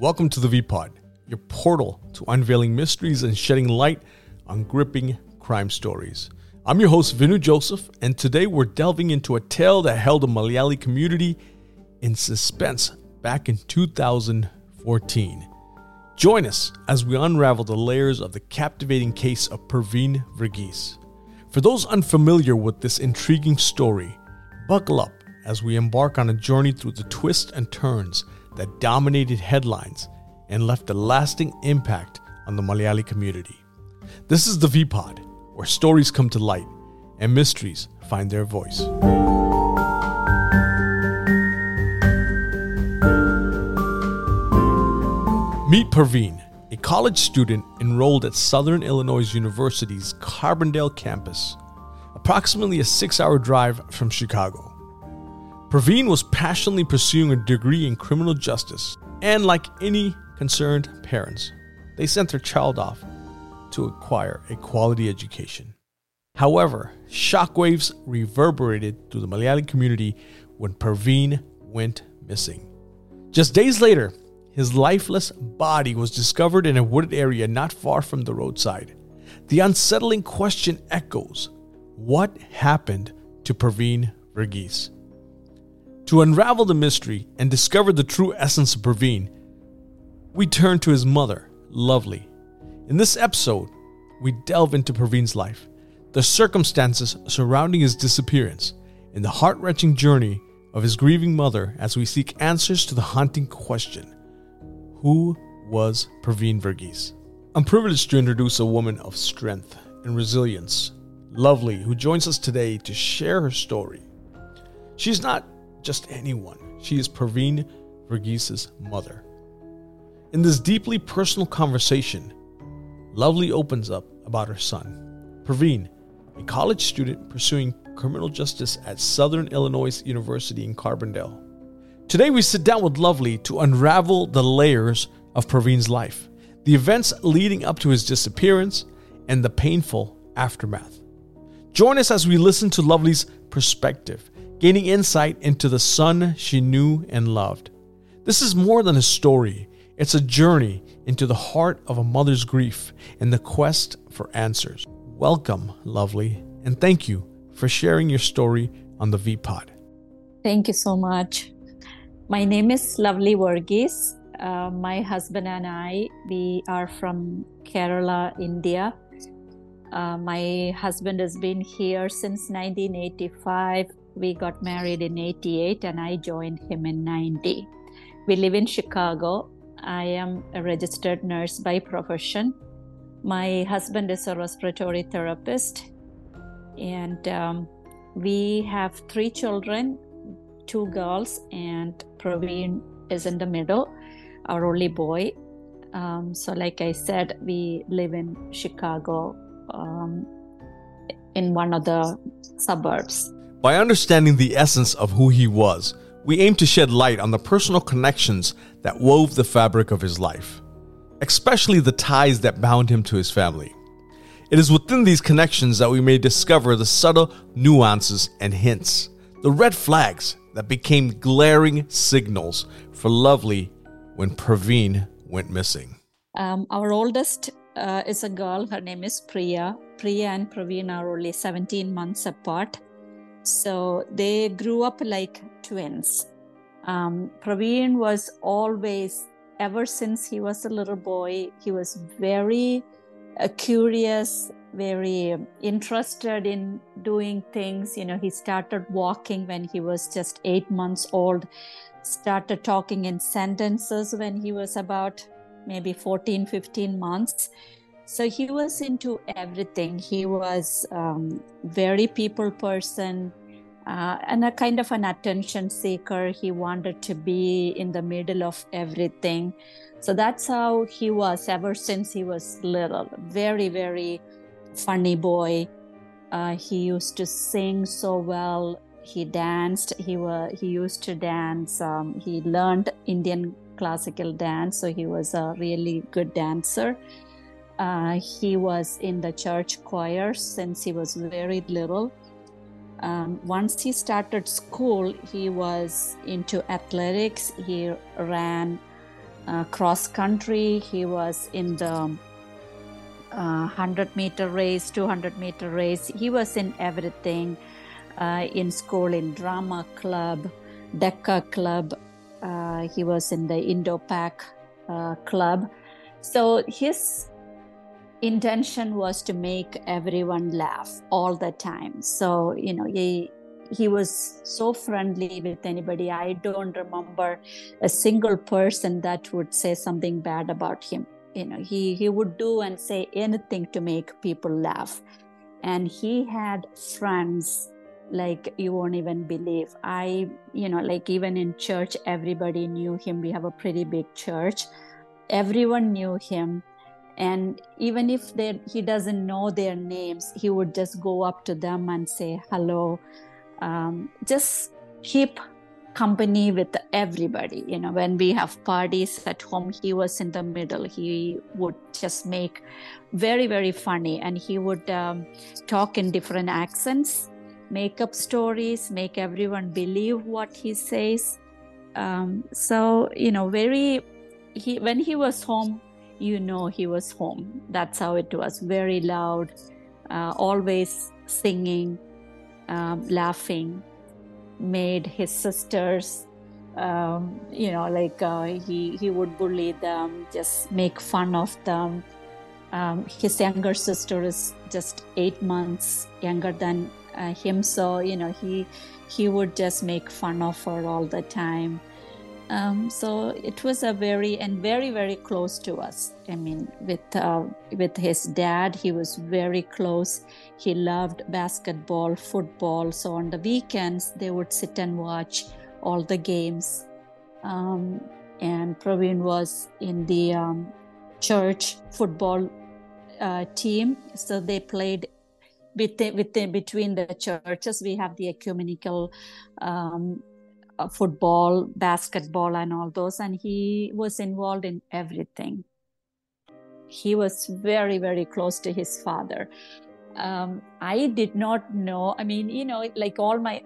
Welcome to the VPod, your portal to unveiling mysteries and shedding light on gripping crime stories. I'm your host, Vinu Joseph, and today we're delving into a tale that held the Malayali community in suspense back in 2014. Join us as we unravel the layers of the captivating case of Pravin Varughese. For those unfamiliar with this intriguing story, buckle up as we embark on a journey through the twists and turns that dominated headlines and left a lasting impact on the Malayali community. This is the VPod, where stories come to light and mysteries find their voice. Meet Pravin, a college student enrolled at Southern Illinois University's Carbondale campus, approximately a six hour drive from Chicago. Pravin was passionately pursuing a degree in criminal justice, and like any concerned parents, they sent their child off to acquire a quality education. However, shockwaves reverberated through the Malayali community when Pravin went missing. Just days later, his lifeless body was discovered in a wooded area not far from the roadside. The unsettling question echoes what happened to Pravin Varughese? To unravel the mystery and discover the true essence of Pravin, we turn to his mother, Lovely. In this episode, we delve into Pravin's life, the circumstances surrounding his disappearance, and the heart wrenching journey of his grieving mother as we seek answers to the haunting question Who was Pravin Varughese? I'm privileged to introduce a woman of strength and resilience, Lovely, who joins us today to share her story. She's not just anyone. She is Pravin Varughese's mother. In this deeply personal conversation, Lovely opens up about her son, Pravin, a college student pursuing criminal justice at Southern Illinois University in Carbondale. Today, we sit down with Lovely to unravel the layers of Pravin's life, the events leading up to his disappearance, and the painful aftermath. Join us as we listen to Lovely's perspective gaining insight into the son she knew and loved. This is more than a story, it's a journey into the heart of a mother's grief and the quest for answers. Welcome, lovely, and thank you for sharing your story on the VPod. Thank you so much. My name is Lovely Varughese. Uh, my husband and I, we are from Kerala, India. Uh, my husband has been here since 1985 we got married in 88 and I joined him in 90. We live in Chicago. I am a registered nurse by profession. My husband is a respiratory therapist. And um, we have three children two girls, and Pravin is in the middle, our only boy. Um, so, like I said, we live in Chicago um, in one of the suburbs. By understanding the essence of who he was, we aim to shed light on the personal connections that wove the fabric of his life, especially the ties that bound him to his family. It is within these connections that we may discover the subtle nuances and hints, the red flags that became glaring signals for Lovely when Pravin went missing. Um, our oldest uh, is a girl, her name is Priya. Priya and Pravin are only 17 months apart. So they grew up like twins. Um, Pravin was always, ever since he was a little boy, he was very uh, curious, very interested in doing things. You know, he started walking when he was just eight months old, started talking in sentences when he was about maybe 14, 15 months. So he was into everything. He was um, very people person uh, and a kind of an attention seeker. He wanted to be in the middle of everything. So that's how he was ever since he was little. Very, very funny boy. Uh, he used to sing so well. He danced. He was. He used to dance. Um, he learned Indian classical dance, so he was a really good dancer. Uh, he was in the church choir since he was very little. Um, once he started school, he was into athletics. He ran uh, cross country. He was in the uh, 100 meter race, 200 meter race. He was in everything uh, in school, in drama club, DECA club. Uh, he was in the Indo-Pak uh, club. So his intention was to make everyone laugh all the time. So, you know, he he was so friendly with anybody. I don't remember a single person that would say something bad about him. You know, he, he would do and say anything to make people laugh. And he had friends like you won't even believe. I, you know, like even in church, everybody knew him. We have a pretty big church. Everyone knew him and even if they, he doesn't know their names he would just go up to them and say hello um, just keep company with everybody. You know when we have parties at home he was in the middle. He would just make very very funny and he would um, talk in different accents make up stories make everyone believe what he says. Um, so you know very he when he was home you know he was home that's how it was very loud uh, always singing um, laughing, made his sisters, um, you know, like uh, he he would bully them, just make fun of them. Um, his younger sister is just eight months younger than uh, him, so you know he he would just make fun of her all the time. Um, so it was a very and very very close to us. I mean, with uh, with his dad, he was very close. He loved basketball, football. So on the weekends, they would sit and watch all the games. Um, and Pravin was in the um, church football uh, team, so they played within, within between the churches. We have the ecumenical um, uh, football, basketball, and all those. And he was involved in everything. He was very, very close to his father. Um, I did not know. I mean, you know, like all my,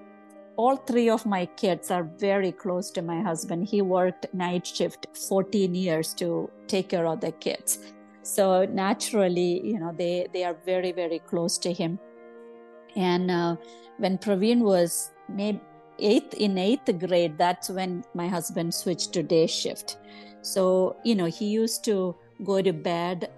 all three of my kids are very close to my husband. He worked night shift 14 years to take care of the kids. So naturally, you know, they they are very, very close to him. And uh, when Pravin was maybe eighth in eighth grade that's when my husband switched to day shift. So you know he used to go to bed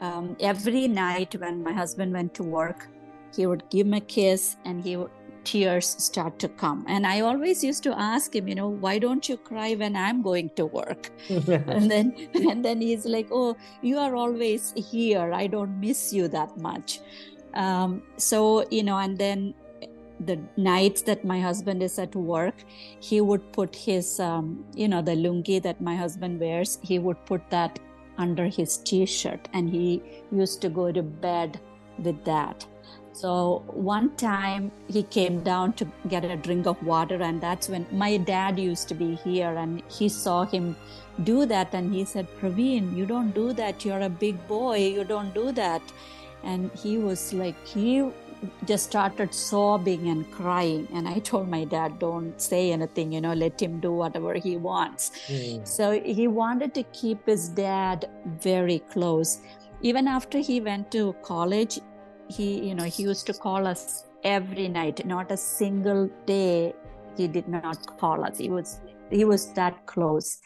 um, every night when my husband went to work he would give me a kiss and he would, tears start to come. And i always used to ask him you know why don't you cry when i'm going to work? And then and then he's like oh you are always here. I don't miss you that much. Um, so you know and then the nights that my husband is at work he would put his um, you know the lungi that my husband wears he would put that under his t-shirt and he used to go to bed with that. So one time he came down to get a drink of water and that's when my dad used to be here and he saw him do that and he said pravin you don't do that. You're a big boy. You don't do that. And he was like he just started sobbing and crying. And i told my dad don't say anything you know let him do whatever he wants. Mm. so he wanted to keep his dad very close. Even after he went to college he you know he used to call us every night. Not a single day he did not call us. He was he was that close.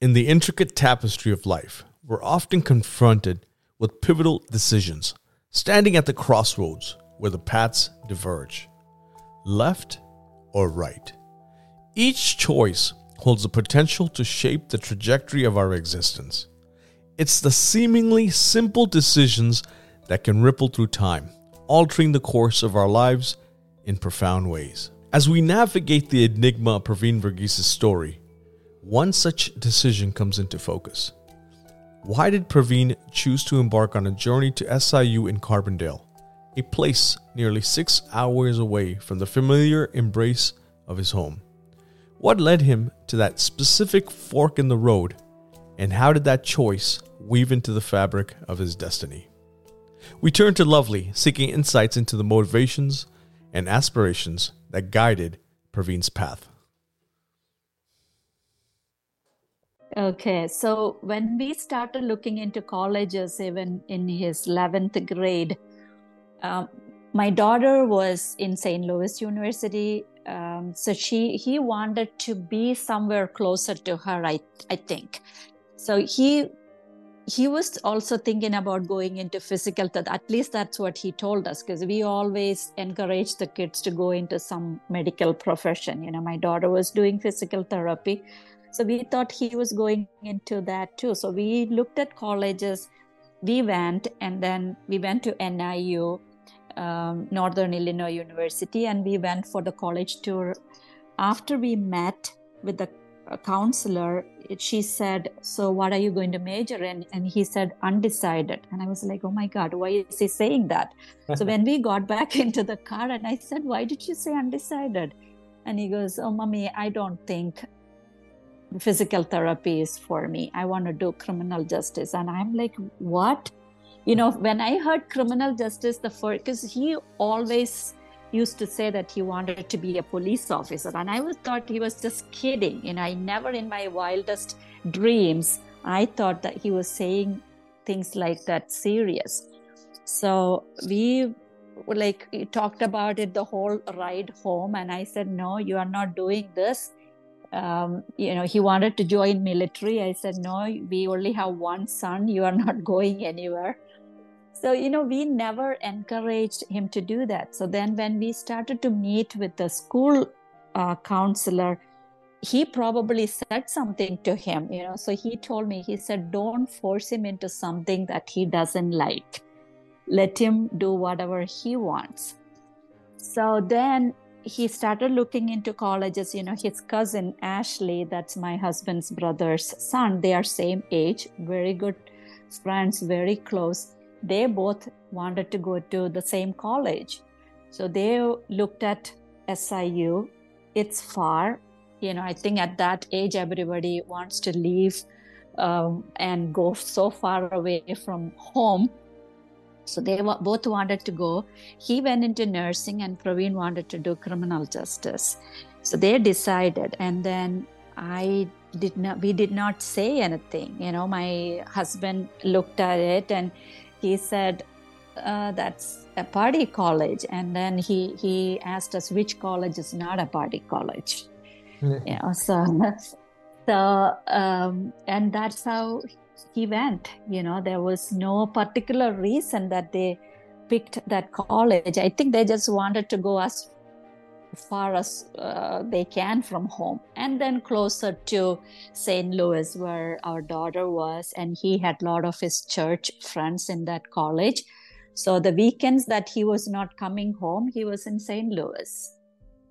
In the intricate tapestry of life we're often confronted with pivotal decisions standing at the crossroads where the paths diverge left or right. Each choice holds the potential to shape the trajectory of our existence. It's the seemingly simple decisions that can ripple through time, altering the course of our lives in profound ways. As we navigate the enigma of Pravin Varughese story, one such decision comes into focus. Why did Pravin choose to embark on a journey to SIU in Carbondale? A place nearly six hours away from the familiar embrace of his home. What led him to that specific fork in the road, and how did that choice weave into the fabric of his destiny? We turn to Lovely, seeking insights into the motivations and aspirations that guided Pravin's path. Okay, so when we started looking into colleges, even in his 11th grade, um, my daughter was in St. Louis University. Um, so she he wanted to be somewhere closer to her, I, I think. So he he was also thinking about going into physical. At least that's what he told us, because we always encourage the kids to go into some medical profession. You know, my daughter was doing physical therapy. So we thought he was going into that too. So we looked at colleges. We went and then we went to NIU, um, Northern Illinois University, and we went for the college tour. After we met with the counselor, she said, So, what are you going to major in? And he said, Undecided. And I was like, Oh my God, why is he saying that? so, when we got back into the car, and I said, Why did you say undecided? And he goes, Oh, mommy, I don't think physical therapy is for me. I want to do criminal justice. And I'm like, what? You know, when I heard criminal justice, the first, because he always used to say that he wanted to be a police officer. And I was thought he was just kidding. You know, I never in my wildest dreams, I thought that he was saying things like that serious. So we like talked about it the whole ride home and i said no you are not doing this um, you know he wanted to join military i said no we only have one son you are not going anywhere so you know we never encouraged him to do that. So then when we started to meet with the school uh, counselor he probably said something to him you know. So he told me he said don't force him into something that he doesn't like. Let him do whatever he wants. So then he started looking into colleges. You know his cousin ashley that's my husband's brother's son they are same age very good friends very close they both wanted to go to the same college so they looked at siu it's far you know i think at that age everybody wants to leave um, and go so far away from home so they both wanted to go. He went into nursing, and Pravin wanted to do criminal justice. So they decided, and then I did not. We did not say anything. You know, my husband looked at it and he said, uh, "That's a party college." And then he he asked us which college is not a party college. Yeah. You know, so so um, and that's how he went you know there was no particular reason that they picked that college i think they just wanted to go as far as uh, they can from home. And then closer to st louis where our daughter was and he had a lot of his church friends in that college. So the weekends that he was not coming home he was in st louis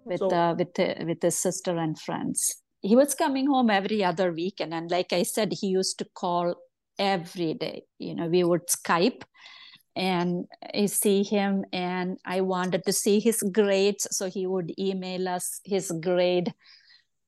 with so, uh, with uh, with his sister and friends. He was coming home every other weekend and like i said he used to call every day. You know we would skype and I see him and I wanted to see his grades. So he would email us his grade.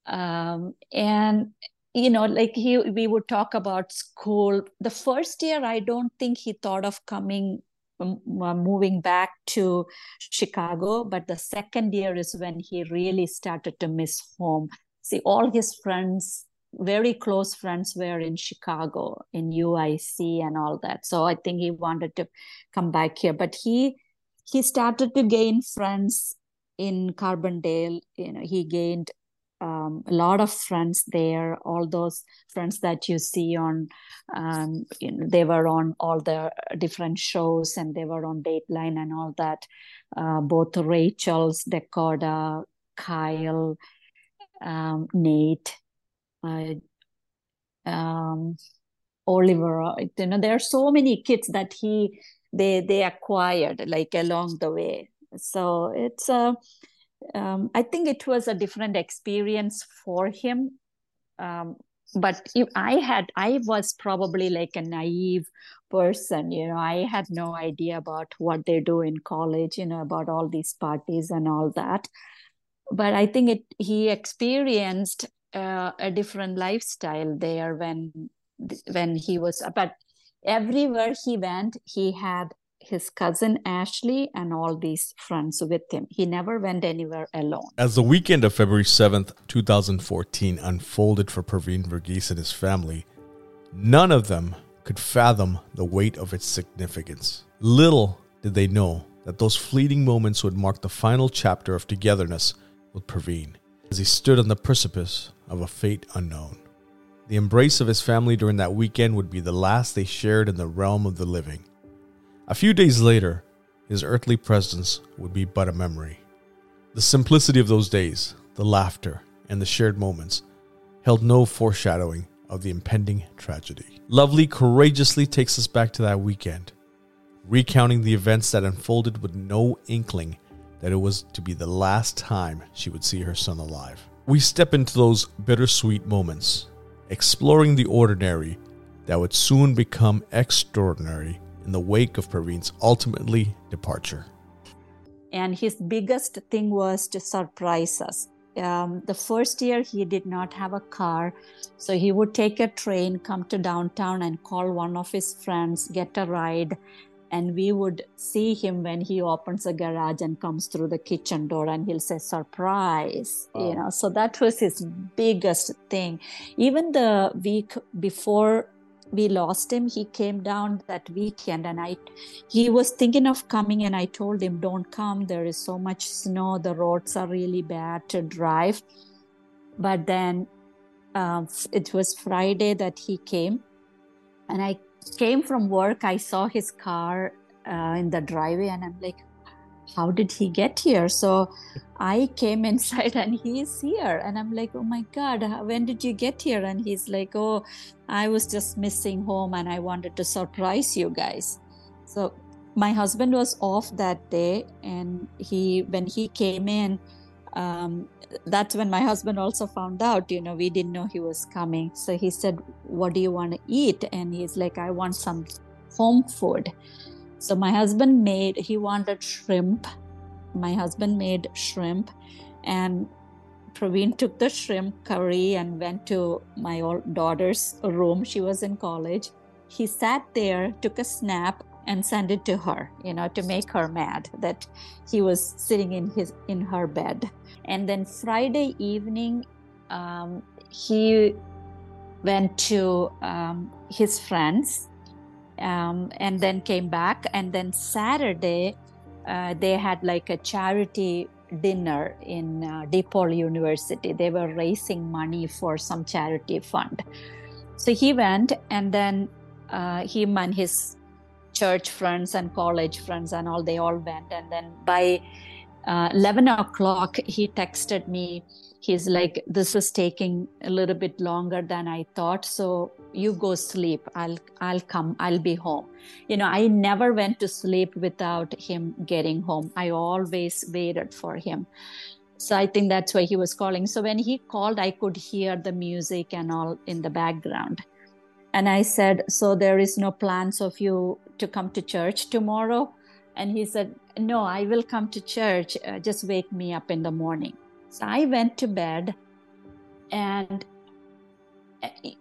Um, and, you know, like he, we would talk about school. The first year, I don't think he thought of coming, moving back to Chicago. But the second year is when he really started to miss home see all his friends very close friends were in chicago in uic and all that. So i think he wanted to come back here. But he he started to gain friends in carbondale. You know he gained um, a lot of friends there. All those friends that you see on um, you know, they were on all the different shows and they were on dateline and all that. Uh, both rachel's dakota kyle um, Nate, uh, um, Oliver. You know, there are so many kids that he they they acquired like along the way. So it's a. Um, I think it was a different experience for him. Um, but if I had, I was probably like a naive person. You know, I had no idea about what they do in college. You know, about all these parties and all that but I think it he experienced uh, a different lifestyle there when when he was but everywhere he went he had his cousin Ashley and all these friends with him. He never went anywhere alone. As the weekend of February 7th, 2014 unfolded for Pravin Varughese and his family, none of them could fathom the weight of its significance. Little did they know that those fleeting moments would mark the final chapter of togetherness with Pravin as he stood on the precipice of a fate unknown. The embrace of his family during that weekend would be the last they shared in the realm of the living. A few days later, his earthly presence would be but a memory. The simplicity of those days, the laughter, and the shared moments held no foreshadowing of the impending tragedy. Lovely courageously takes us back to that weekend, recounting the events that unfolded with no inkling that it was to be the last time she would see her son alive. We step into those bittersweet moments, exploring the ordinary that would soon become extraordinary in the wake of Pravin's ultimately departure. And his biggest thing was to surprise us. Um, the first year he did not have a car so he would take a train come to downtown and call one of his friends get a ride and we would see him when he opens a garage and comes through the kitchen door and he'll say surprise wow. you know. So that was his biggest thing. Even the week before we lost him he came down that weekend and i he was thinking of coming and i told him don't come. There is so much snow. The roads are really bad to drive. But then um, it was friday that he came and i came from work, I saw his car uh, in the driveway, and I'm like, how did he get here? So I came inside and he's here. And I'm like, oh my God, when did you get here? And he's like, oh, I was just missing home and I wanted to surprise you guys. So my husband was off that day. And he, when he came in, um, that's when my husband also found out you know we didn't know he was coming. So he said what do you want to eat? And he's like i want some home food. So my husband made he wanted shrimp. My husband made shrimp. And Pravin took the shrimp curry and went to my old daughter's room. She was in college. He sat there, took a snap, and send it to her, you know, to make her mad that he was sitting in his in her bed. And then Friday evening, um, he went to um, his friends um, and then came back. And then Saturday, uh, they had like a charity dinner in uh, DePaul University. They were raising money for some charity fund. So he went, and then uh, him and his church friends and college friends and all, they all went. And then by uh, 11 o'clock he texted me. He's like this is taking a little bit longer than i thought so you go sleep. I'll i'll come. I'll be home. You know i never went to sleep without him getting home. I always waited for him. So i think that's why he was calling. So when he called i could hear the music and all in the background and i said so there is no plans of you to come to church tomorrow and he said, No, I will come to church. Uh, just wake me up in the morning. So I went to bed and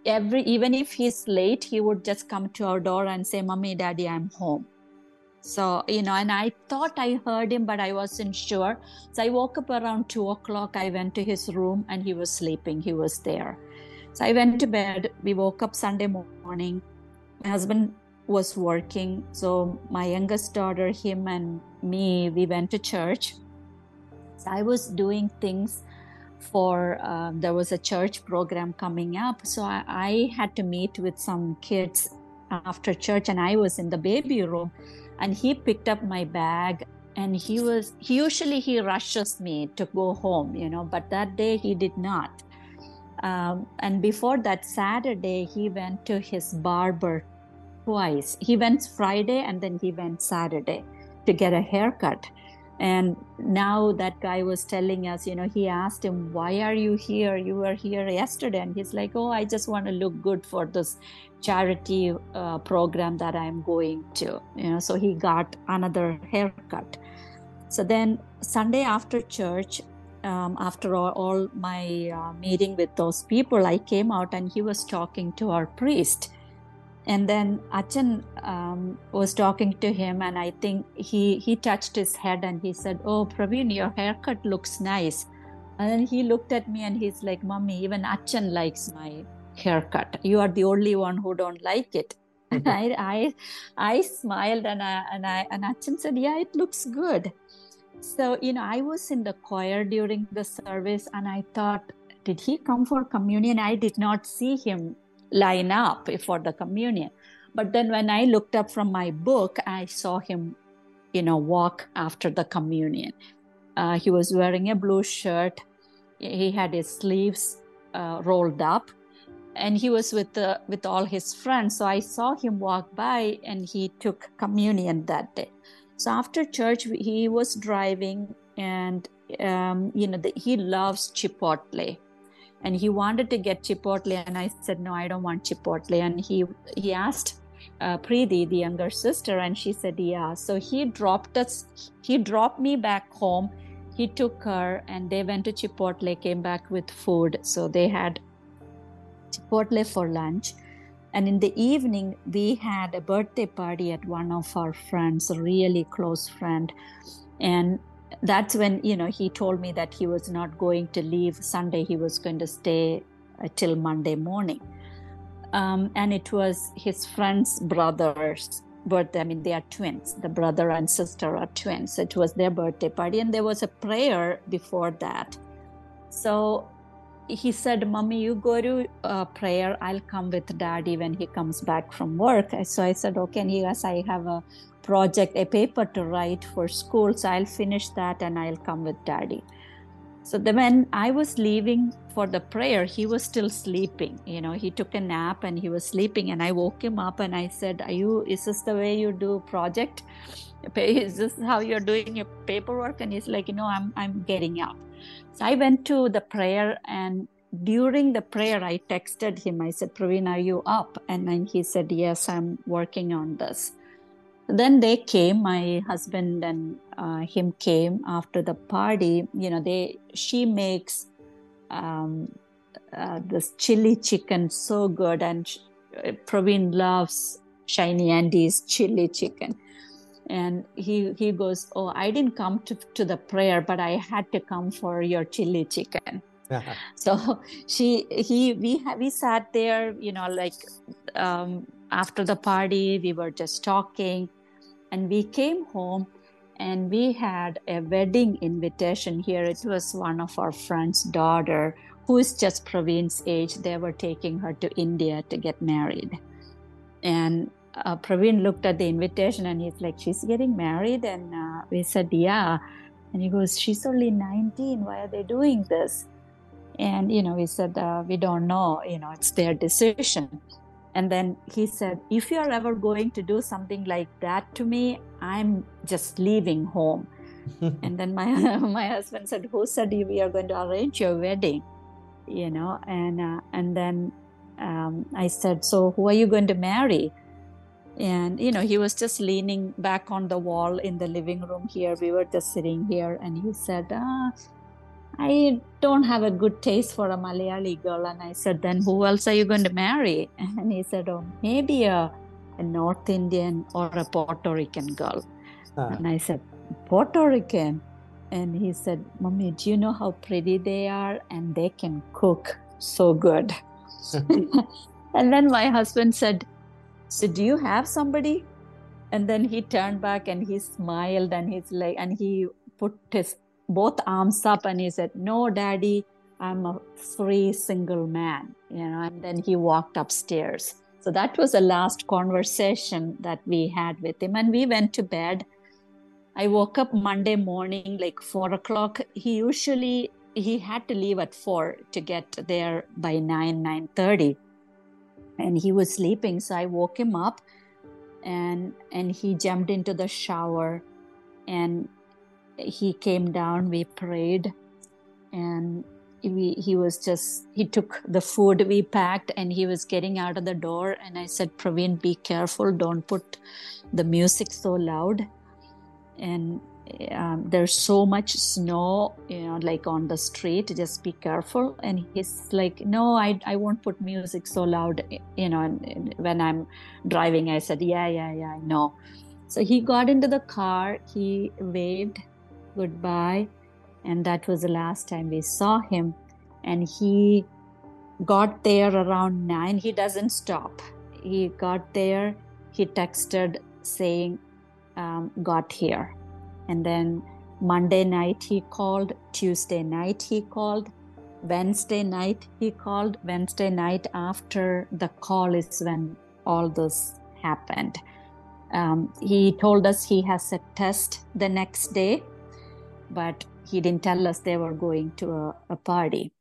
every even if he's late he would just come to our door and say mommy daddy i'm home so you know and i thought i heard him but i wasn't sure so i woke up around two o'clock i went to his room and he was sleeping he was there so i went to bed. We woke up sunday morning. My husband was working. So my youngest daughter, him and me, we went to church. So I was doing things for um, there was a church program coming up. So I, I, had to meet with some kids after church and i was in the baby room. And he picked up my bag and he was he usually he rushes me to go home you know but that day he did not um, and before that saturday he went to his barber twice. He went Friday and then he went Saturday to get a haircut. And now that guy was telling us, you know, he asked him, Why are you here? You were here yesterday. And he's like, Oh, I just want to look good for this charity uh, program that I'm going to. You know, so he got another haircut. So then Sunday after church, um, after all, all my uh, meeting with those people, I came out and he was talking to our priest and then Achan um, was talking to him, and I think he he touched his head and he said, "Oh, Pravin, your haircut looks nice." And then he looked at me and he's like, "Mommy, even Achan likes my haircut. You are the only one who don't like it." and I, I I smiled and I and I and Achan said, "Yeah, it looks good." So you know, I was in the choir during the service, and I thought, did he come for communion? I did not see him line up for the communion. But then when I looked up from my book, I saw him, you know, walk after the communion. Uh, he was wearing a blue shirt. He had his sleeves uh, rolled up, and he was with the, with all his friends. So I saw him walk by, and he took communion that day. So after church, he was driving, and um, you know, the, he loves Chipotle and he wanted to get chipotle and i said no i don't want chipotle and he he asked uh, Preeti, the younger sister, and she said, Yeah. So he dropped us, he dropped me back home. He took her and they went to Chipotle, came back with food. So they had Chipotle for lunch. And in the evening, we had a birthday party at one of our friends, a really close friend. And that's when you know he told me that he was not going to leave. Sunday he was going to stay uh, till monday morning. Um, and it was his friend's brother's birthday. I mean they are twins. The brother and sister are twins. It was their birthday party. And there was a prayer before that. So he said mommy you go to uh, prayer i'll come with daddy when he comes back from work so i said okay and he goes i have a project, a paper to write for school. So I'll finish that and I'll come with daddy. So then when I was leaving for the prayer, he was still sleeping. You know, he took a nap and he was sleeping. And I woke him up and I said, Are you, is this the way you do project? Is this how you're doing your paperwork? And he's like, you know, I'm I'm getting up. So I went to the prayer and during the prayer I texted him. I said, Pravin, are you up? And then he said, Yes, I'm working on this then they came my husband and uh, him came after the party you know they she makes um, uh, this chili chicken so good and uh, Pravin loves shiny andy's chili chicken and he he goes oh i didn't come to, to the prayer but i had to come for your chili chicken so she he we we sat there you know like um, after the party we were just talking and we came home and we had a wedding invitation here. It was one of our friend's daughter who is just Pravin's age. They were taking her to India to get married. And uh, Pravin looked at the invitation and he's like, She's getting married? And uh, we said, Yeah. And he goes, She's only 19. Why are they doing this? And, you know, we said, uh, We don't know. You know, it's their decision. And then he said, If you're ever going to do something like that to me, I'm just leaving home. and then my my husband said, Who said we are going to arrange your wedding? You know, and uh, and then um, I said, So who are you going to marry? And you know, he was just leaning back on the wall in the living room here. We were just sitting here, and he said, ah, I don't have a good taste for a Malayali girl. And I said, Then who else are you going to marry? And he said, Oh, maybe a, a North Indian or a Puerto Rican girl. Uh. And I said, Puerto Rican? And he said, Mommy, do you know how pretty they are? And they can cook so good. and then my husband said, So do you have somebody? And then he turned back and he smiled and he's like, and he put his both arms up and he said, No, daddy, I'm a free single man. You know, and then he walked upstairs. So that was the last conversation that we had with him. And we went to bed. I woke up Monday morning, like four o'clock. He usually he had to leave at four to get there by nine, nine thirty. And he was sleeping. So I woke him up and and he jumped into the shower and he came down, we prayed, and we, he was just, he took the food we packed and he was getting out of the door. And I said, Pravin, be careful, don't put the music so loud. And um, there's so much snow you know like on the street just be careful. And he's like no i, I won't put music so loud you know And when i'm driving. I said yeah yeah yeah i know. So he got into the car he waved goodbye and that was the last time we saw him. And he got there around 9 he doesn't stop. He got there he texted saying um, got here and then Monday night he called, Tuesday night he called, Wednesday night he called. Wednesday night after the call is when all this happened. Um, he told us he has a test the next day, but he didn't tell us they were going to a, a party.